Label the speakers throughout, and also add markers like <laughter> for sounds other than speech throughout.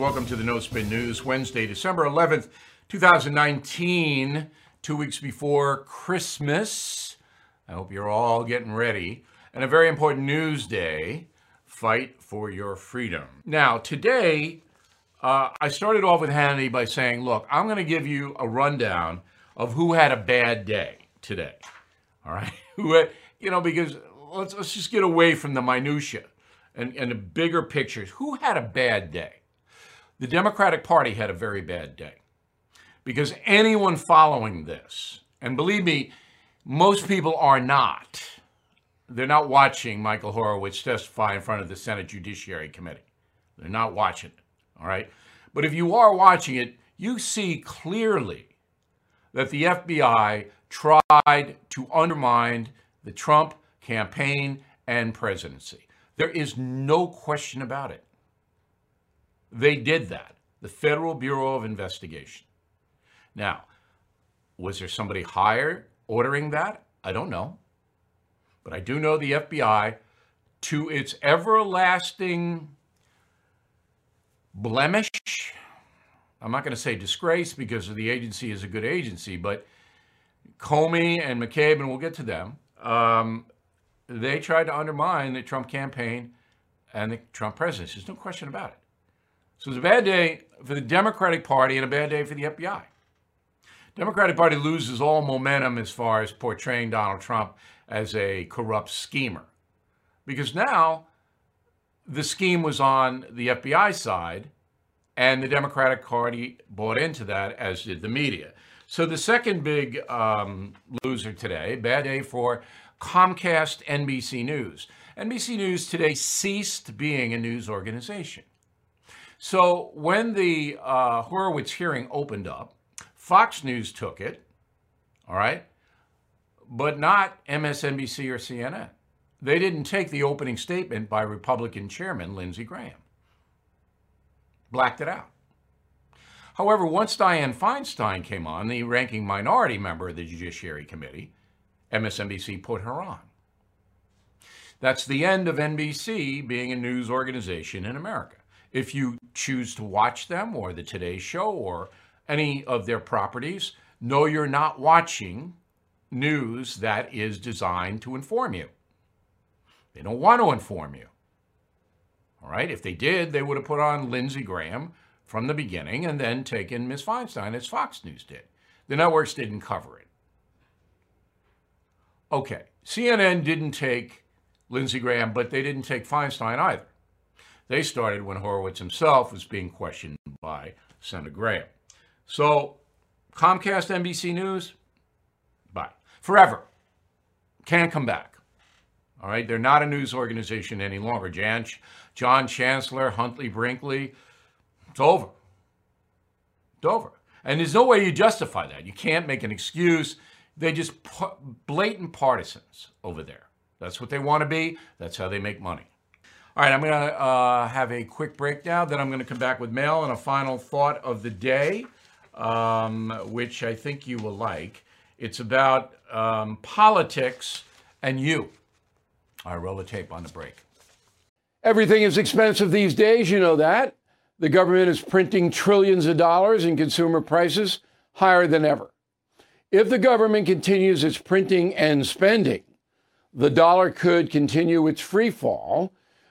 Speaker 1: Welcome to the No Spin News, Wednesday, December 11th, 2019, two weeks before Christmas. I hope you're all getting ready. And a very important news day fight for your freedom. Now, today, uh, I started off with Hannity by saying, look, I'm going to give you a rundown of who had a bad day today. All right? <laughs> Who you know, because let's, let's just get away from the minutia and, and the bigger pictures. Who had a bad day? The Democratic Party had a very bad day because anyone following this, and believe me, most people are not, they're not watching Michael Horowitz testify in front of the Senate Judiciary Committee. They're not watching it, all right? But if you are watching it, you see clearly that the FBI tried to undermine the Trump campaign and presidency. There is no question about it. They did that, the Federal Bureau of Investigation. Now, was there somebody higher ordering that? I don't know. But I do know the FBI, to its everlasting blemish, I'm not going to say disgrace because the agency is a good agency, but Comey and McCabe, and we'll get to them, um, they tried to undermine the Trump campaign and the Trump presidency. There's no question about it. So it's a bad day for the Democratic Party and a bad day for the FBI. Democratic Party loses all momentum as far as portraying Donald Trump as a corrupt schemer. Because now the scheme was on the FBI side, and the Democratic Party bought into that, as did the media. So the second big um, loser today, bad day for Comcast NBC News. NBC News today ceased being a news organization. So when the uh, Horowitz hearing opened up, Fox News took it, all right, but not MSNBC or CNN. They didn't take the opening statement by Republican Chairman Lindsey Graham. Blacked it out. However, once Dianne Feinstein came on, the ranking minority member of the Judiciary Committee, MSNBC put her on. That's the end of NBC being a news organization in America. If you choose to watch them or the Today Show or any of their properties, know you're not watching news that is designed to inform you. They don't want to inform you. All right, if they did, they would have put on Lindsey Graham from the beginning and then taken Miss Feinstein as Fox News did. The networks didn't cover it. Okay, CNN didn't take Lindsey Graham, but they didn't take Feinstein either. They started when Horowitz himself was being questioned by Senator Graham. So, Comcast NBC News, bye. Forever. Can't come back. All right, they're not a news organization any longer. Jan, John Chancellor, Huntley Brinkley, it's over. It's over. And there's no way you justify that. You can't make an excuse. They just blatant partisans over there. That's what they want to be. That's how they make money. All right, I'm going to uh, have a quick break now. Then I'm going to come back with mail and a final thought of the day, um, which I think you will like. It's about um, politics and you. I roll the tape on the break.
Speaker 2: Everything is expensive these days, you know that. The government is printing trillions of dollars and consumer prices higher than ever. If the government continues its printing and spending, the dollar could continue its free fall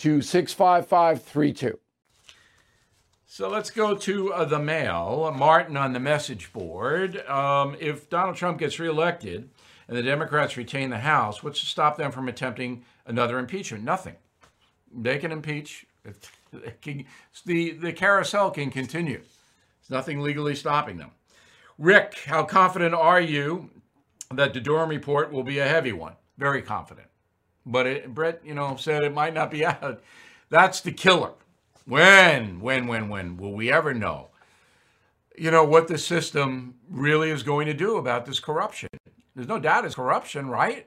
Speaker 2: to 65532.
Speaker 1: So let's go to uh, the mail. Martin on the message board. Um, if Donald Trump gets reelected and the Democrats retain the House, what's to stop them from attempting another impeachment? Nothing. They can impeach. <laughs> the, the carousel can continue. There's nothing legally stopping them. Rick, how confident are you that the Durham report will be a heavy one? Very confident. But it, Brett, you know, said it might not be <laughs> out. That's the killer. When, when, when, when will we ever know, you know, what the system really is going to do about this corruption? There's no doubt it's corruption, right?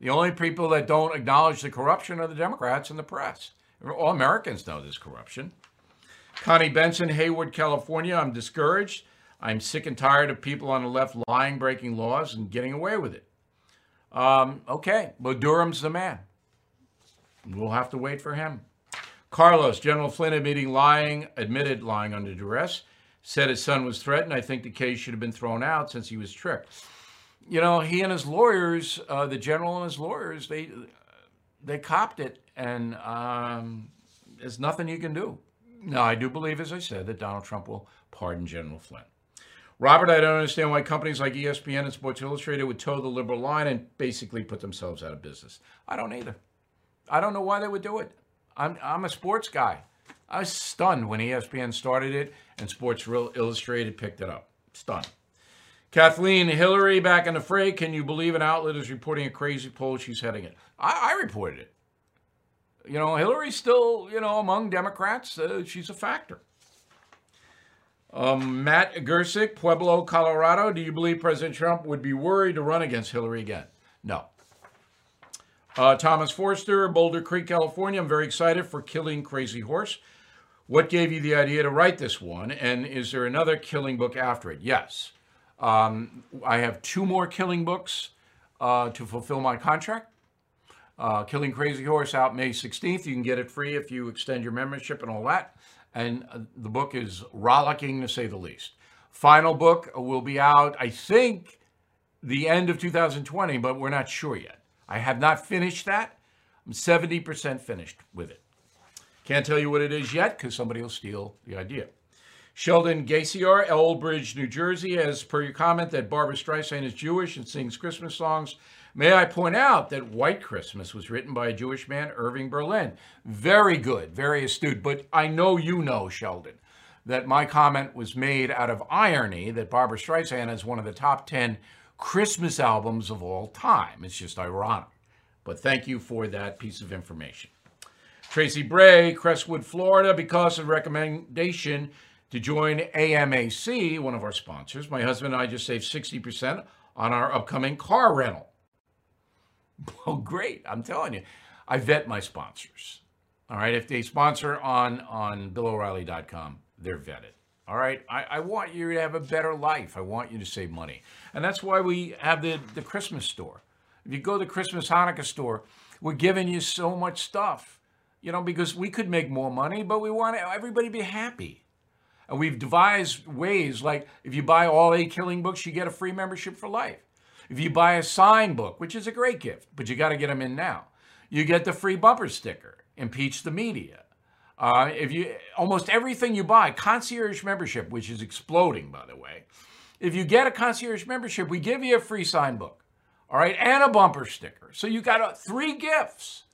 Speaker 1: The only people that don't acknowledge the corruption are the Democrats and the press. All Americans know this corruption. Connie Benson, Hayward, California. I'm discouraged. I'm sick and tired of people on the left lying, breaking laws, and getting away with it. Um, okay, but Durham's the man. We'll have to wait for him. Carlos, General Flynn admitting lying, admitted lying under duress, said his son was threatened. I think the case should have been thrown out since he was tricked. You know, he and his lawyers, uh, the general and his lawyers, they they copped it, and um, there's nothing you can do. Now, I do believe, as I said, that Donald Trump will pardon General Flynn. Robert, I don't understand why companies like ESPN and Sports Illustrated would toe the liberal line and basically put themselves out of business. I don't either. I don't know why they would do it. I'm, I'm a sports guy. I was stunned when ESPN started it and Sports Illustrated picked it up. Stunned. Kathleen Hillary back in the fray. Can you believe an outlet is reporting a crazy poll she's heading it? I, I reported it. You know, Hillary's still, you know, among Democrats. Uh, she's a factor. Um, Matt Gersick, Pueblo, Colorado. Do you believe President Trump would be worried to run against Hillary again? No. Uh, Thomas Forster, Boulder Creek, California. I'm very excited for Killing Crazy Horse. What gave you the idea to write this one? And is there another killing book after it? Yes. Um, I have two more killing books uh, to fulfill my contract. Uh, Killing Crazy Horse out May 16th. You can get it free if you extend your membership and all that. And uh, the book is rollicking to say the least. Final book will be out, I think, the end of 2020, but we're not sure yet. I have not finished that. I'm 70% finished with it. Can't tell you what it is yet because somebody will steal the idea. Sheldon Gaciar, Elbridge, New Jersey, as per your comment that Barbra Streisand is Jewish and sings Christmas songs. May I point out that White Christmas was written by a Jewish man, Irving Berlin. Very good, very astute. But I know you know, Sheldon, that my comment was made out of irony that Barbra Streisand is one of the top 10 Christmas albums of all time. It's just ironic. But thank you for that piece of information. Tracy Bray, Crestwood, Florida, because of recommendation to join AMAC, one of our sponsors, my husband and I just saved 60% on our upcoming car rental. <laughs> Well, great. I'm telling you, I vet my sponsors. All right. If they sponsor on, on BillO'Reilly.com, they're vetted. All right. I, I, want you to have a better life. I want you to save money. And that's why we have the, the Christmas store. If you go to the Christmas Hanukkah store, we're giving you so much stuff, you know, because we could make more money, but we want everybody to be happy. And we've devised ways like if you buy all eight killing books, you get a free membership for life. If you buy a sign book, which is a great gift, but you got to get them in now, you get the free bumper sticker, Impeach the Media. Uh, if you almost everything you buy, concierge membership, which is exploding by the way. If you get a concierge membership, we give you a free sign book, all right, and a bumper sticker. So you got uh, three gifts.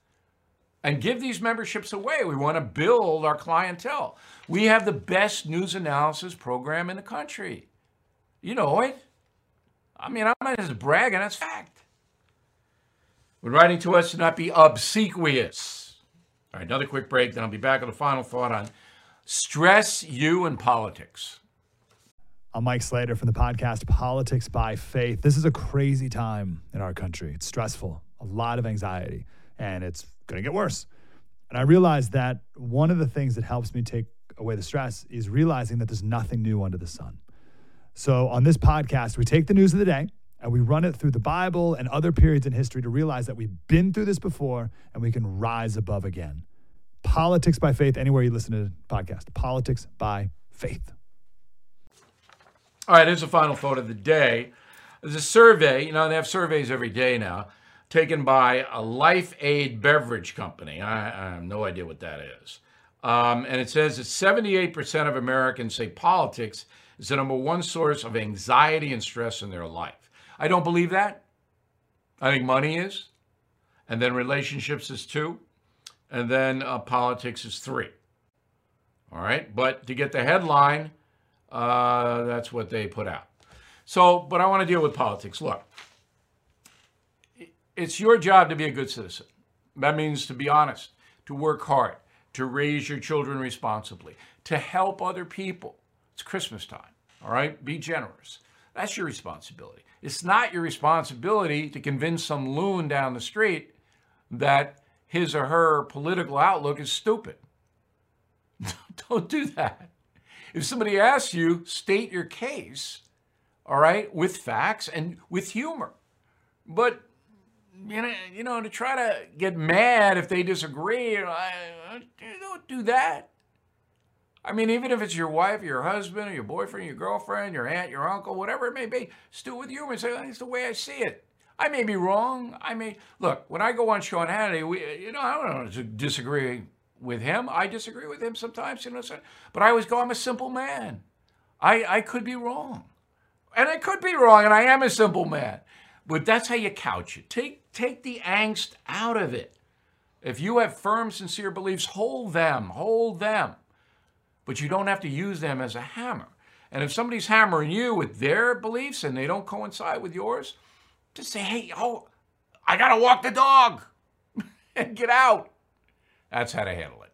Speaker 1: And give these memberships away. We want to build our clientele. We have the best news analysis program in the country. You know it. I mean, I'm not just bragging, that's fact. When writing to us to not be obsequious. All right, another quick break, then I'll be back with a final thought on stress you and politics.
Speaker 3: I'm Mike Slater from the podcast Politics by Faith. This is a crazy time in our country. It's stressful, a lot of anxiety, and it's going to get worse. And I realized that one of the things that helps me take away the stress is realizing that there's nothing new under the sun. So on this podcast, we take the news of the day and we run it through the Bible and other periods in history to realize that we've been through this before and we can rise above again. Politics by faith, anywhere you listen to the podcast. Politics by faith.
Speaker 1: All right, here's the final thought of the day. There's a survey, you know, they have surveys every day now, taken by a LifeAID beverage company. I, I have no idea what that is. Um, and it says that 78% of Americans say politics is the number one source of anxiety and stress in their life. I don't believe that. I think money is, and then relationships is two, and then uh, politics is three. All right, but to get the headline, uh, that's what they put out. So, but I want to deal with politics. Look, it's your job to be a good citizen. That means to be honest, to work hard, to raise your children responsibly, to help other people. It's Christmas time, all right? Be generous. That's your responsibility. It's not your responsibility to convince some loon down the street that his or her political outlook is stupid. <laughs> Don't do that. If somebody asks you, state your case, all right, with facts and with humor. But you know, you know, to try to get mad if they disagree, i don't do that. I mean, even if it's your wife, or your husband, or your boyfriend, your girlfriend, your aunt, your uncle, whatever it may be, still with humor and say, that's the way I see it. I may be wrong. I may look when I go on Sean Hannity. We, you know, I don't disagree with him. I disagree with him sometimes, you know. But I always go, I'm a simple man. I I could be wrong, and I could be wrong, and I am a simple man. But that's how you couch it. Take take the angst out of it. If you have firm, sincere beliefs, hold them, hold them but you don't have to use them as a hammer. And if somebody's hammering you with their beliefs and they don't coincide with yours, just say, hey, oh, I got to walk the dog and <laughs> get out. That's how to handle it.